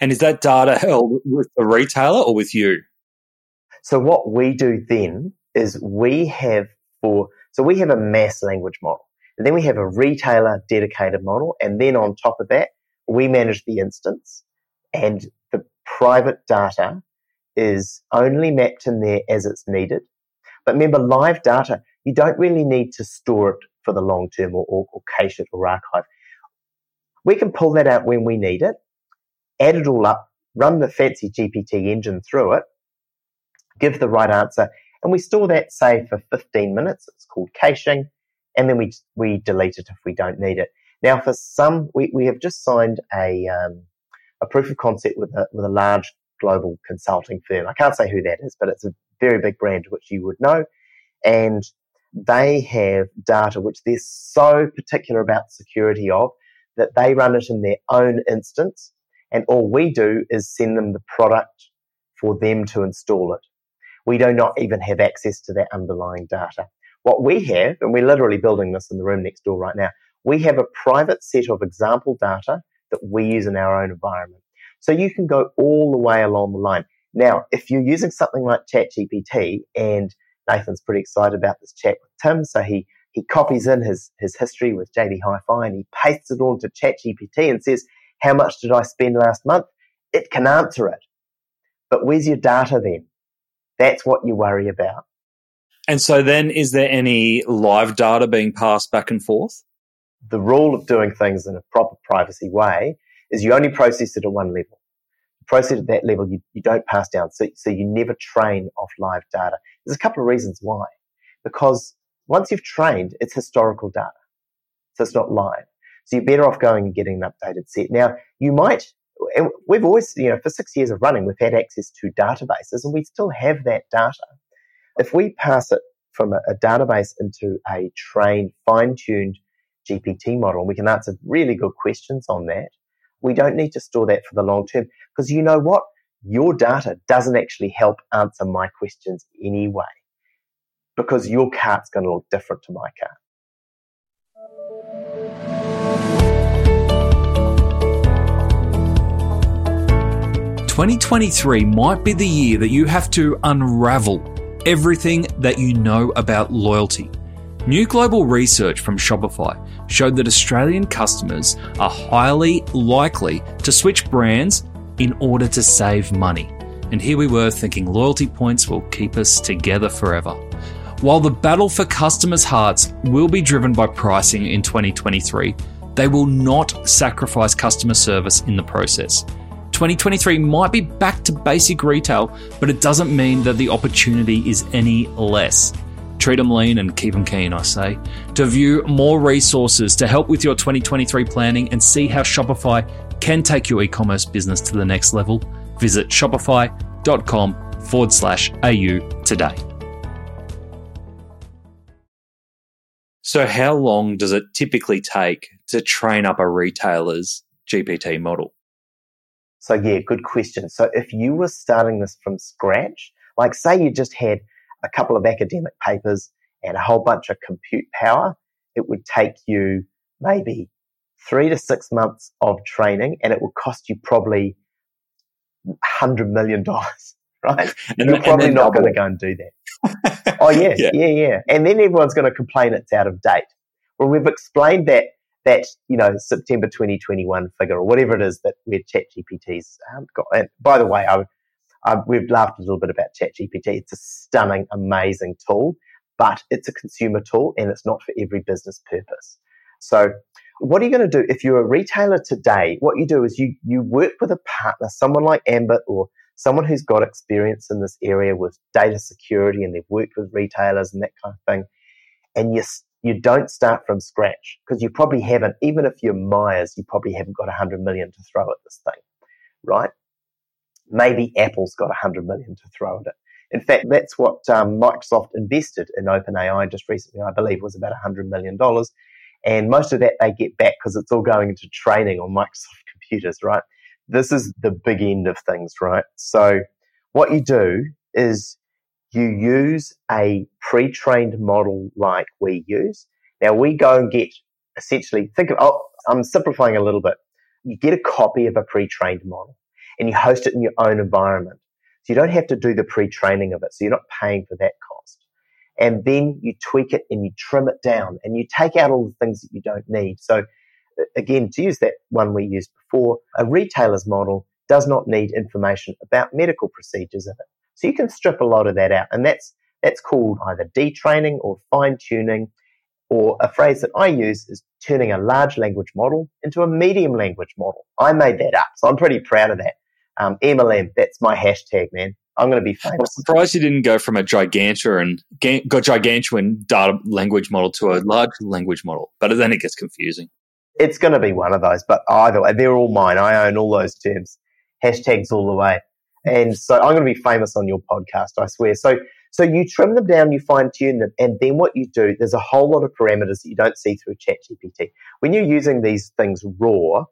And is that data held with the retailer or with you? So what we do then is we have for, so we have a mass language model and then we have a retailer dedicated model. And then on top of that, we manage the instance and the private data is only mapped in there as it's needed. But remember, live data, you don't really need to store it for the long term or, or, or cache it or archive. We can pull that out when we need it, add it all up, run the fancy GPT engine through it, give the right answer, and we store that, say, for 15 minutes. It's called caching, and then we we delete it if we don't need it. Now, for some, we, we have just signed a um, a proof of concept with a with a large global consulting firm. I can't say who that is, but it's a very big brand which you would know, and they have data which they're so particular about security of that they run it in their own instance, and all we do is send them the product for them to install it we do not even have access to that underlying data. What we have, and we're literally building this in the room next door right now, we have a private set of example data that we use in our own environment. So you can go all the way along the line. Now, if you're using something like ChatGPT, and Nathan's pretty excited about this chat with Tim, so he he copies in his his history with JB Hi-Fi and he pastes it into ChatGPT and says, "How much did I spend last month?" It can answer it, but where's your data then? That's what you worry about. And so then is there any live data being passed back and forth? The rule of doing things in a proper privacy way is you only process it at one level. You process at that level, you, you don't pass down. So, so you never train off live data. There's a couple of reasons why. Because once you've trained, it's historical data. So it's not live. So you're better off going and getting an updated set. Now, you might we've always, you know, for six years of running, we've had access to databases and we still have that data. If we pass it from a, a database into a trained, fine tuned GPT model, and we can answer really good questions on that, we don't need to store that for the long term because you know what? Your data doesn't actually help answer my questions anyway because your cart's going to look different to my cart. 2023 might be the year that you have to unravel everything that you know about loyalty. New global research from Shopify showed that Australian customers are highly likely to switch brands in order to save money. And here we were thinking loyalty points will keep us together forever. While the battle for customers' hearts will be driven by pricing in 2023, they will not sacrifice customer service in the process. 2023 might be back to basic retail, but it doesn't mean that the opportunity is any less. Treat them lean and keep them keen, I say. To view more resources to help with your 2023 planning and see how Shopify can take your e commerce business to the next level, visit shopify.com forward slash AU today. So, how long does it typically take to train up a retailer's GPT model? So yeah, good question. So if you were starting this from scratch, like say you just had a couple of academic papers and a whole bunch of compute power, it would take you maybe three to six months of training and it would cost you probably hundred million dollars, right? And You're probably not going to go and do that. oh yeah, yeah, yeah, yeah. And then everyone's going to complain it's out of date. Well, we've explained that that you know September 2021 figure or whatever it is that where ChatGPT's um, got. And by the way, I, I, we've laughed a little bit about ChatGPT. It's a stunning, amazing tool, but it's a consumer tool and it's not for every business purpose. So, what are you going to do if you're a retailer today? What you do is you you work with a partner, someone like Ambit or someone who's got experience in this area with data security and they've worked with retailers and that kind of thing. And you, you don't start from scratch because you probably haven't, even if you're Myers, you probably haven't got 100 million to throw at this thing, right? Maybe Apple's got 100 million to throw at it. In fact, that's what um, Microsoft invested in OpenAI just recently, I believe, was about $100 million. And most of that they get back because it's all going into training on Microsoft computers, right? This is the big end of things, right? So what you do is you use a pre-trained model like we use. Now we go and get essentially, think of, oh, I'm simplifying a little bit. You get a copy of a pre-trained model and you host it in your own environment. So you don't have to do the pre-training of it. So you're not paying for that cost. And then you tweak it and you trim it down and you take out all the things that you don't need. So again, to use that one we used before, a retailer's model does not need information about medical procedures in it. So you can strip a lot of that out. And that's, that's called either detraining or fine tuning. Or a phrase that I use is turning a large language model into a medium language model. I made that up. So I'm pretty proud of that. Um, MLM, that's my hashtag, man. I'm going to be famous. I'm surprised you didn't go from a gigantuan, got gigantuan data language model to a large language model, but then it gets confusing. It's going to be one of those, but either way, they're all mine. I own all those terms, hashtags all the way. And so I'm going to be famous on your podcast, I swear. So, so you trim them down, you fine tune them, and then what you do, there's a whole lot of parameters that you don't see through ChatGPT. When you're using these things raw,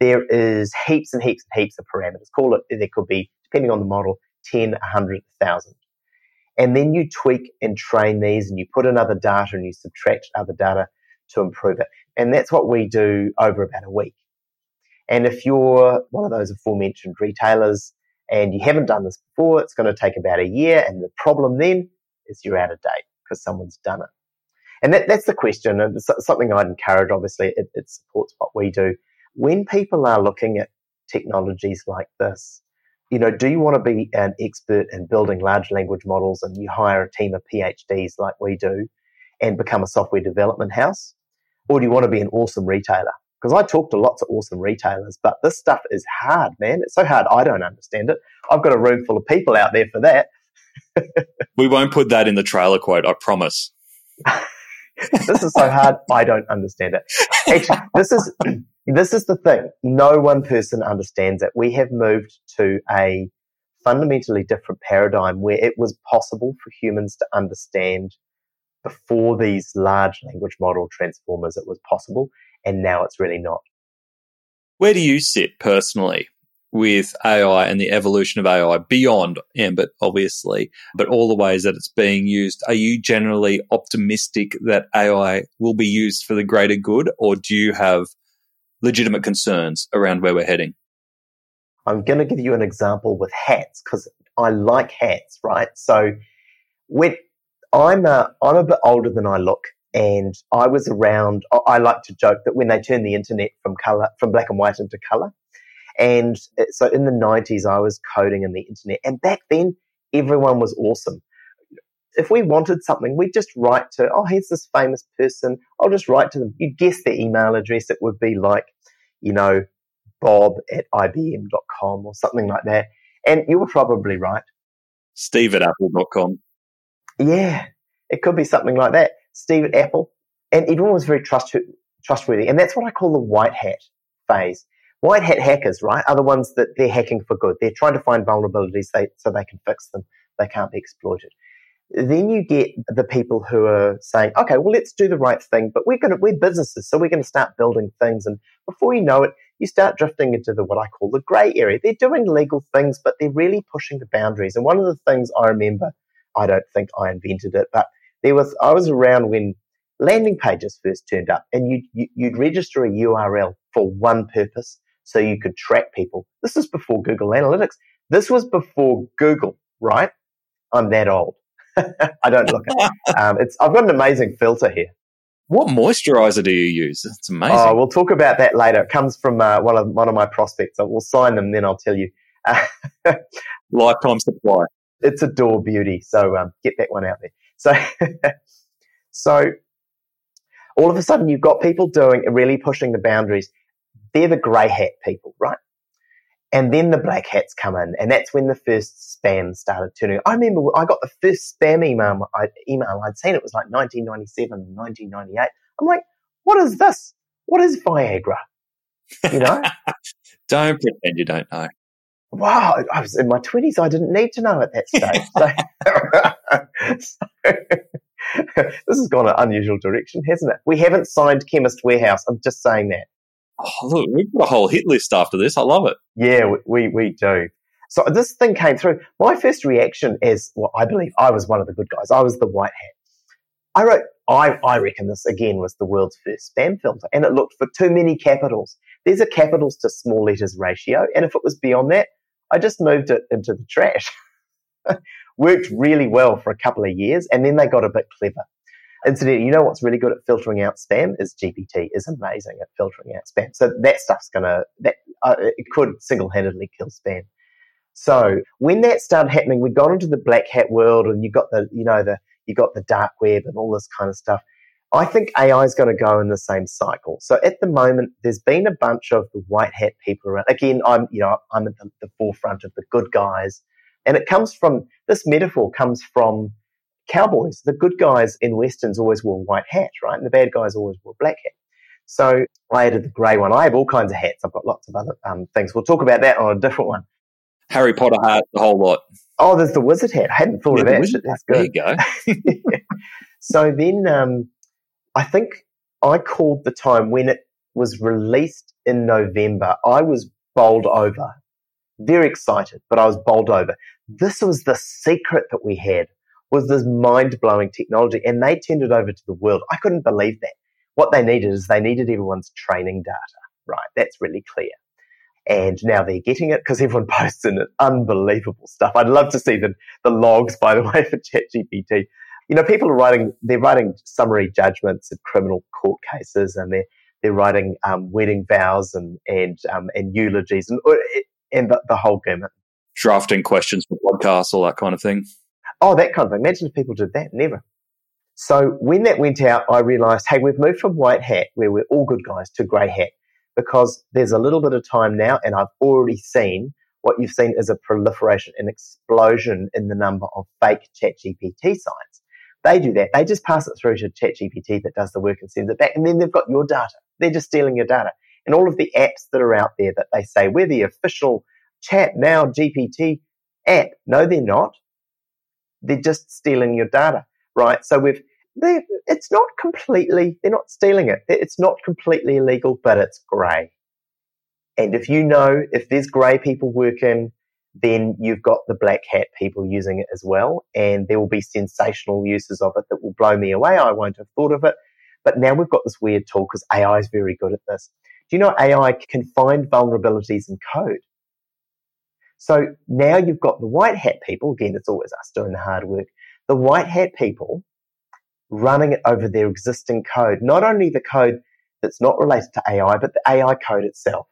there is heaps and heaps and heaps of parameters. Call it, there could be, depending on the model, 10, 100, 1,000. And then you tweak and train these and you put in other data and you subtract other data to improve it. And that's what we do over about a week. And if you're one of those aforementioned retailers and you haven't done this before, it's going to take about a year. And the problem then is you're out of date because someone's done it. And that, that's the question. And something I'd encourage, obviously, it, it supports what we do. When people are looking at technologies like this, you know, do you want to be an expert in building large language models and you hire a team of PhDs like we do and become a software development house? Or do you want to be an awesome retailer? Because I talk to lots of awesome retailers, but this stuff is hard, man. It's so hard. I don't understand it. I've got a room full of people out there for that. we won't put that in the trailer quote, I promise. this is so hard. I don't understand it. Actually, this is this is the thing. No one person understands it. We have moved to a fundamentally different paradigm where it was possible for humans to understand before these large language model transformers. It was possible, and now it's really not. Where do you sit personally with AI and the evolution of AI beyond Ambit, obviously, but all the ways that it's being used? Are you generally optimistic that AI will be used for the greater good, or do you have legitimate concerns around where we're heading? I'm going to give you an example with hats because I like hats, right? So when I'm a, I'm a bit older than I look and I was around, I like to joke that when they turned the internet from color, from black and white into color. And so in the 90s, I was coding in the internet. And back then, everyone was awesome. If we wanted something, we'd just write to, oh, here's this famous person. I'll just write to them. You'd guess their email address. It would be like you know, bob at ibm.com or something like that. And you were probably right. Steve at apple.com. Yeah, it could be something like that. Steve at Apple. And everyone was very trust- trustworthy. And that's what I call the white hat phase. White hat hackers, right, are the ones that they're hacking for good. They're trying to find vulnerabilities they, so they can fix them. They can't be exploited. Then you get the people who are saying, okay, well, let's do the right thing, but we're going to, we're businesses, so we're going to start building things. And before you know it, you start drifting into the, what I call the gray area. They're doing legal things, but they're really pushing the boundaries. And one of the things I remember, I don't think I invented it, but there was, I was around when landing pages first turned up and you'd, you'd register a URL for one purpose so you could track people. This is before Google Analytics. This was before Google, right? I'm that old. I don't look it. Um, it's I've got an amazing filter here. What moisturizer do you use? It's amazing. Oh, we'll talk about that later. It comes from uh, one of one of my prospects. I will sign them, then I'll tell you. Lifetime supply. It's Adore Beauty, so um, get that one out there. So, so all of a sudden you've got people doing really pushing the boundaries. They're the grey hat people, right? And then the black hats come in, and that's when the first spam started turning. I remember I got the first spam email, I, email I'd seen. It was like 1997, 1998. I'm like, what is this? What is Viagra? You know? don't pretend you don't know. Wow, I was in my 20s. I didn't need to know at that stage. so, so this has gone an unusual direction, hasn't it? We haven't signed Chemist Warehouse. I'm just saying that. Oh, look, we've got a whole hit list after this. I love it. Yeah, we, we, we do. So this thing came through. My first reaction is, well, I believe I was one of the good guys. I was the white hat. I wrote, I, I reckon this again was the world's first spam filter and it looked for too many capitals. There's a capitals to small letters ratio. And if it was beyond that, I just moved it into the trash. Worked really well for a couple of years and then they got a bit clever. Incidentally, you know what's really good at filtering out spam is GPT is amazing at filtering out spam. So that stuff's gonna that uh, it could single-handedly kill spam. So when that started happening, we got into the black hat world, and you got the you know the you got the dark web and all this kind of stuff. I think AI is going to go in the same cycle. So at the moment, there's been a bunch of the white hat people around. Again, I'm you know I'm at the, the forefront of the good guys, and it comes from this metaphor comes from cowboys. The good guys in westerns always wore white hat, right? And the bad guys always wore black hat. So I added the grey one. I have all kinds of hats. I've got lots of other um, things. We'll talk about that on a different one. Harry Potter hat, the whole lot. Oh, there's the wizard hat. I hadn't thought yeah, of that. That's good. There you go. so then um, I think I called the time when it was released in November. I was bowled over, very excited, but I was bowled over. This was the secret that we had was this mind blowing technology, and they turned it over to the world. I couldn't believe that. What they needed is they needed everyone's training data, right? That's really clear. And now they're getting it because everyone posts in it unbelievable stuff. I'd love to see the, the logs, by the way, for ChatGPT. You know, people are writing, they're writing summary judgments in criminal court cases and they're, they're writing um, wedding vows and, and, um, and eulogies and, and the, the whole gamut. Drafting questions for podcasts, all that kind of thing. Oh, that kind of thing. Imagine if people did that. Never. So when that went out, I realized, hey, we've moved from white hat, where we're all good guys, to grey hat, because there's a little bit of time now, and I've already seen what you've seen is a proliferation, an explosion in the number of fake ChatGPT sites. They do that. They just pass it through to ChatGPT that does the work and sends it back, and then they've got your data. They're just stealing your data. And all of the apps that are out there that they say we're the official Chat Now GPT app. No, they're not. They're just stealing your data, right? So we've, it's not completely, they're not stealing it. It's not completely illegal, but it's grey. And if you know, if there's grey people working, then you've got the black hat people using it as well. And there will be sensational uses of it that will blow me away. I won't have thought of it. But now we've got this weird tool because AI is very good at this. Do you know AI can find vulnerabilities in code? So now you've got the white hat people, again, it's always us doing the hard work, the white hat people running it over their existing code, not only the code that's not related to AI, but the AI code itself.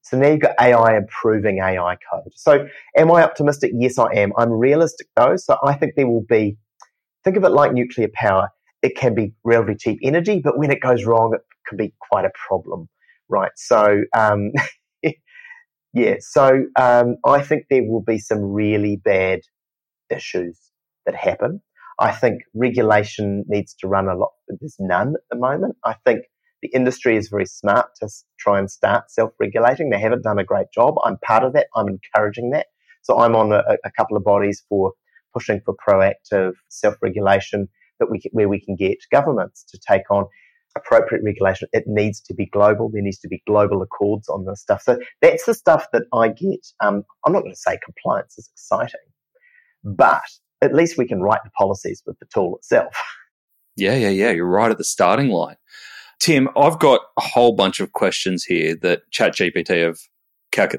So now you've got AI improving AI code. So am I optimistic? Yes, I am. I'm realistic though. So I think there will be, think of it like nuclear power. It can be relatively cheap energy, but when it goes wrong, it can be quite a problem, right? So, um, yeah, so um, I think there will be some really bad issues that happen. I think regulation needs to run a lot. There's none at the moment. I think the industry is very smart to try and start self-regulating. They haven't done a great job. I'm part of that. I'm encouraging that. So I'm on a, a couple of bodies for pushing for proactive self-regulation that we where we can get governments to take on appropriate regulation. It needs to be global. There needs to be global accords on this stuff. So that's the stuff that I get. Um, I'm not going to say compliance is exciting, but at least we can write the policies with the tool itself. Yeah, yeah, yeah. You're right at the starting line. Tim, I've got a whole bunch of questions here that ChatGPT have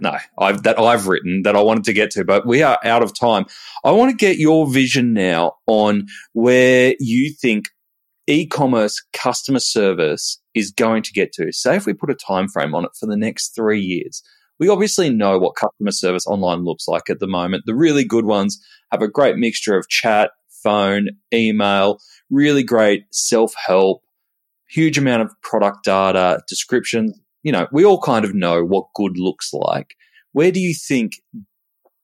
no, I've, that I've written that I wanted to get to, but we are out of time. I want to get your vision now on where you think e-commerce customer service is going to get to. Say if we put a time frame on it for the next three years we obviously know what customer service online looks like at the moment. The really good ones have a great mixture of chat phone email really great self-help huge amount of product data descriptions you know we all kind of know what good looks like. Where do you think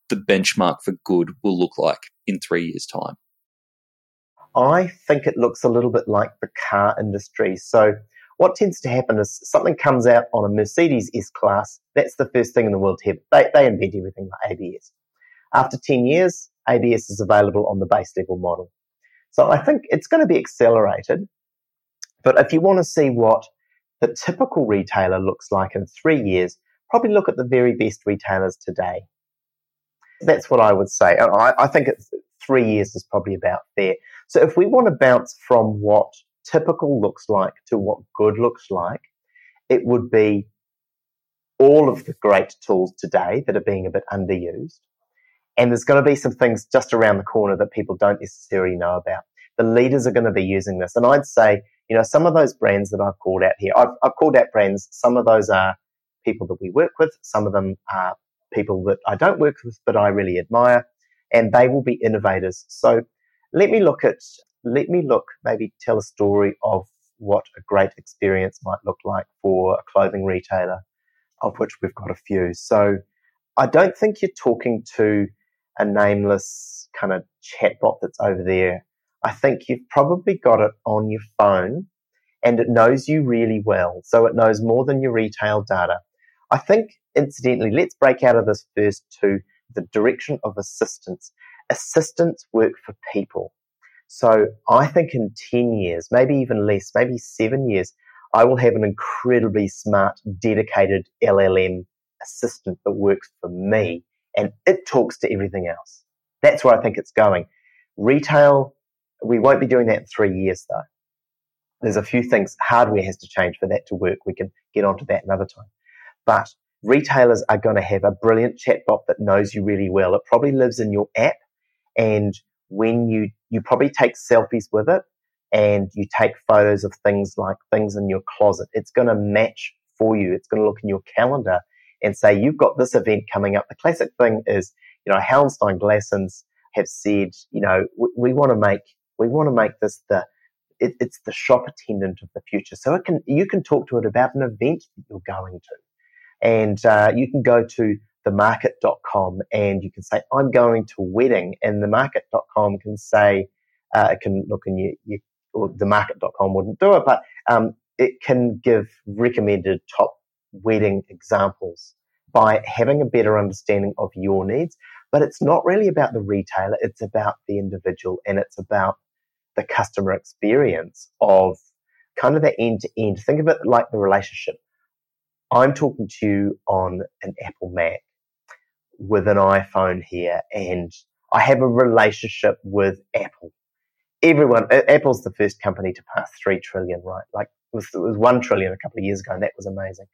the benchmark for good will look like in three years' time? I think it looks a little bit like the car industry. So, what tends to happen is something comes out on a Mercedes S class. That's the first thing in the world to happen. They, they invent everything like ABS. After 10 years, ABS is available on the base level model. So I think it's going to be accelerated. But if you want to see what the typical retailer looks like in three years, probably look at the very best retailers today. That's what I would say. I, I think three years is probably about fair. So if we want to bounce from what typical looks like to what good looks like, it would be all of the great tools today that are being a bit underused. And there's going to be some things just around the corner that people don't necessarily know about. The leaders are going to be using this. And I'd say, you know, some of those brands that I've called out here, I've, I've called out brands. Some of those are people that we work with. Some of them are people that I don't work with, but I really admire. And they will be innovators. So let me look at, let me look, maybe tell a story of what a great experience might look like for a clothing retailer, of which we've got a few. So I don't think you're talking to a nameless kind of chatbot that's over there. I think you've probably got it on your phone and it knows you really well. So it knows more than your retail data. I think, incidentally, let's break out of this first to the direction of assistants. Assistants work for people. So I think in 10 years, maybe even less, maybe seven years, I will have an incredibly smart, dedicated LLM assistant that works for me and it talks to everything else. That's where I think it's going. Retail, we won't be doing that in three years though. There's a few things, hardware has to change for that to work. We can get onto that another time. But retailers are going to have a brilliant chatbot that knows you really well. It probably lives in your app and when you, you probably take selfies with it and you take photos of things like things in your closet, it's going to match for you. It's going to look in your calendar and say, you've got this event coming up. The classic thing is, you know, Hallenstein Glassons have said, you know, we, we want to make, we want to make this the, it, it's the shop attendant of the future. So it can, you can talk to it about an event that you're going to. And uh, you can go to themarket.com and you can say, I'm going to wedding. And themarket.com can say, uh, it can look in your, your or themarket.com wouldn't do it, but um, it can give recommended top wedding examples by having a better understanding of your needs. But it's not really about the retailer, it's about the individual and it's about the customer experience of kind of the end to end. Think of it like the relationship. I'm talking to you on an Apple Mac with an iPhone here, and I have a relationship with Apple. Everyone, Apple's the first company to pass three trillion, right? Like it was, it was one trillion a couple of years ago, and that was amazing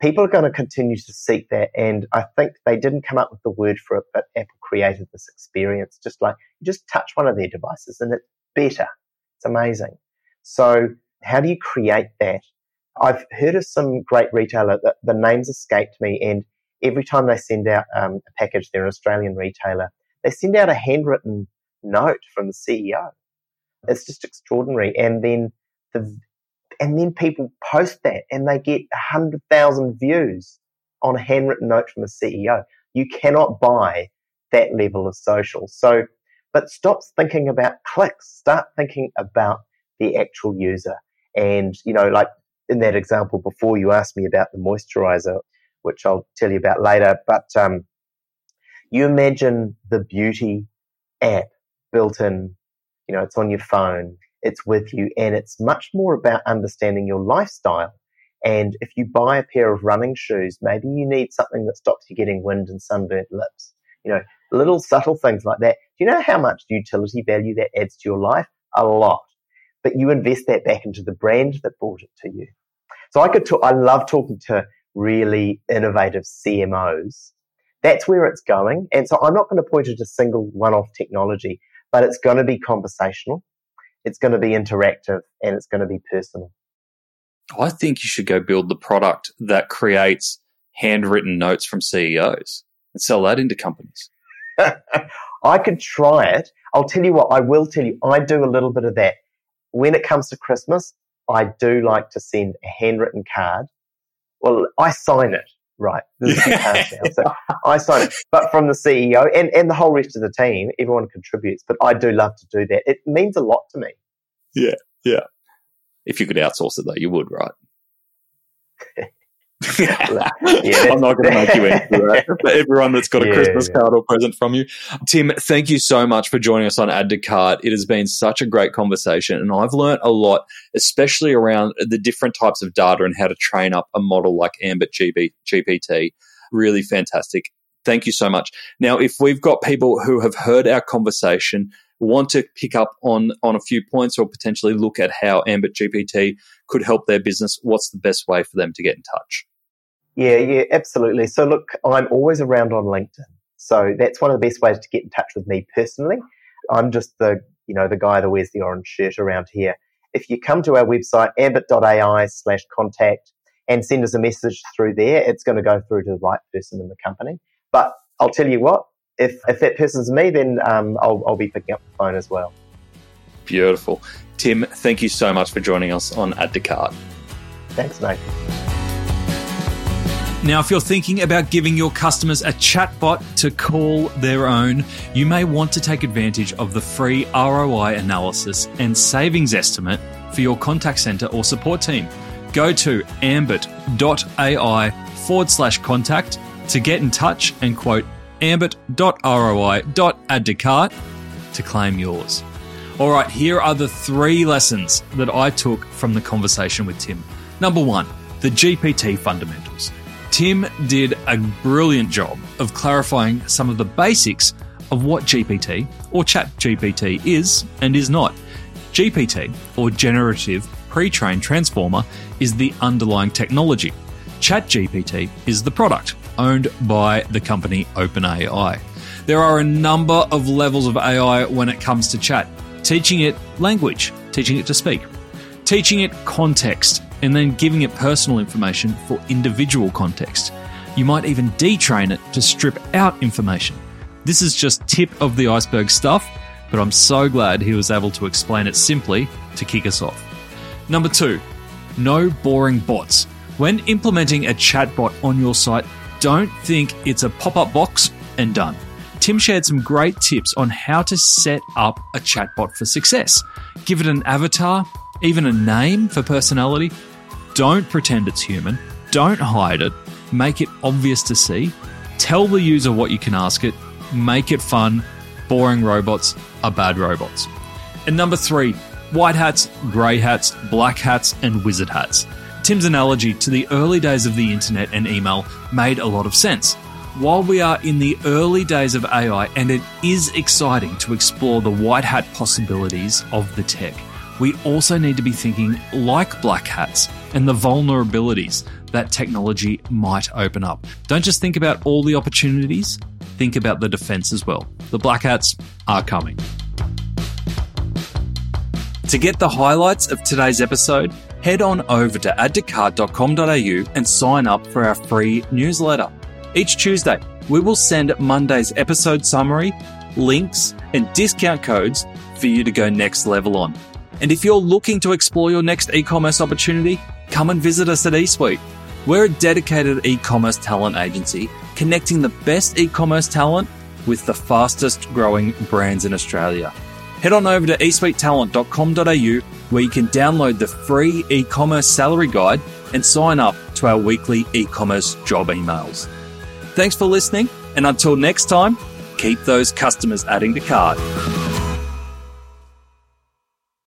people are going to continue to seek that. And I think they didn't come up with the word for it, but Apple created this experience. Just like you just touch one of their devices and it's better. It's amazing. So how do you create that? I've heard of some great retailer that the names escaped me and every time they send out um, a package, they're an Australian retailer, they send out a handwritten note from the CEO. It's just extraordinary. And then the and then people post that and they get 100,000 views on a handwritten note from a CEO. You cannot buy that level of social. So, but stop thinking about clicks. Start thinking about the actual user. And, you know, like in that example before, you asked me about the moisturizer, which I'll tell you about later. But um, you imagine the beauty app built in, you know, it's on your phone it's with you, and it's much more about understanding your lifestyle. And if you buy a pair of running shoes, maybe you need something that stops you getting wind and sunburnt lips. You know, little subtle things like that. Do you know how much utility value that adds to your life? A lot. But you invest that back into the brand that brought it to you. So I could talk, I love talking to really innovative CMOs. That's where it's going. And so I'm not going to point at a single one-off technology, but it's going to be conversational it's going to be interactive and it's going to be personal. I think you should go build the product that creates handwritten notes from CEOs and sell that into companies. I could try it. I'll tell you what, I will tell you, I do a little bit of that. When it comes to Christmas, I do like to send a handwritten card. Well, I sign it. right. There's a few parts now. So I sign it, but from the CEO and, and the whole rest of the team, everyone contributes. But I do love to do that. It means a lot to me. Yeah, yeah. If you could outsource it, though, you would, right? yeah, I'm not going to make you answer that for everyone that's got a yeah, Christmas yeah. card or present from you. Tim, thank you so much for joining us on Add to Cart. It has been such a great conversation, and I've learned a lot, especially around the different types of data and how to train up a model like Ambit GB, GPT. Really fantastic. Thank you so much. Now, if we've got people who have heard our conversation, want to pick up on on a few points or potentially look at how Ambit GPT could help their business, what's the best way for them to get in touch? Yeah, yeah, absolutely. So look, I'm always around on LinkedIn. So that's one of the best ways to get in touch with me personally. I'm just the, you know, the guy that wears the orange shirt around here. If you come to our website, ambit.ai slash contact and send us a message through there, it's going to go through to the right person in the company. But I'll tell you what, if, if that person's me, then um, I'll, I'll be picking up the phone as well. Beautiful. Tim, thank you so much for joining us on Add to Cart. Thanks, mate. Now, if you're thinking about giving your customers a chatbot to call their own, you may want to take advantage of the free ROI analysis and savings estimate for your contact center or support team. Go to ambit.ai forward slash contact to get in touch and quote ambit.roi.add to cart to claim yours. All right, here are the three lessons that I took from the conversation with Tim. Number one, the GPT fundamentals. Tim did a brilliant job of clarifying some of the basics of what GPT or ChatGPT is and is not. GPT, or Generative Pre trained Transformer, is the underlying technology. ChatGPT is the product owned by the company OpenAI. There are a number of levels of AI when it comes to chat teaching it language, teaching it to speak, teaching it context, and then giving it personal information for individual context. You might even detrain it to strip out information. This is just tip of the iceberg stuff, but I'm so glad he was able to explain it simply to kick us off. Number two, no boring bots. When implementing a chatbot on your site, don't think it's a pop up box and done. Tim shared some great tips on how to set up a chatbot for success. Give it an avatar, even a name for personality, don't pretend it's human. Don't hide it. Make it obvious to see. Tell the user what you can ask it. Make it fun. Boring robots are bad robots. And number three, white hats, grey hats, black hats, and wizard hats. Tim's analogy to the early days of the internet and email made a lot of sense. While we are in the early days of AI and it is exciting to explore the white hat possibilities of the tech, we also need to be thinking like black hats and the vulnerabilities that technology might open up. Don't just think about all the opportunities, think about the defense as well. The black hats are coming. To get the highlights of today's episode, head on over to addtocart.com.au and sign up for our free newsletter. Each Tuesday, we will send Monday's episode summary, links, and discount codes for you to go next level on. And if you're looking to explore your next e commerce opportunity, come and visit us at eSuite. We're a dedicated e commerce talent agency connecting the best e commerce talent with the fastest growing brands in Australia. Head on over to esuitetalent.com.au where you can download the free e commerce salary guide and sign up to our weekly e commerce job emails. Thanks for listening, and until next time, keep those customers adding to cart.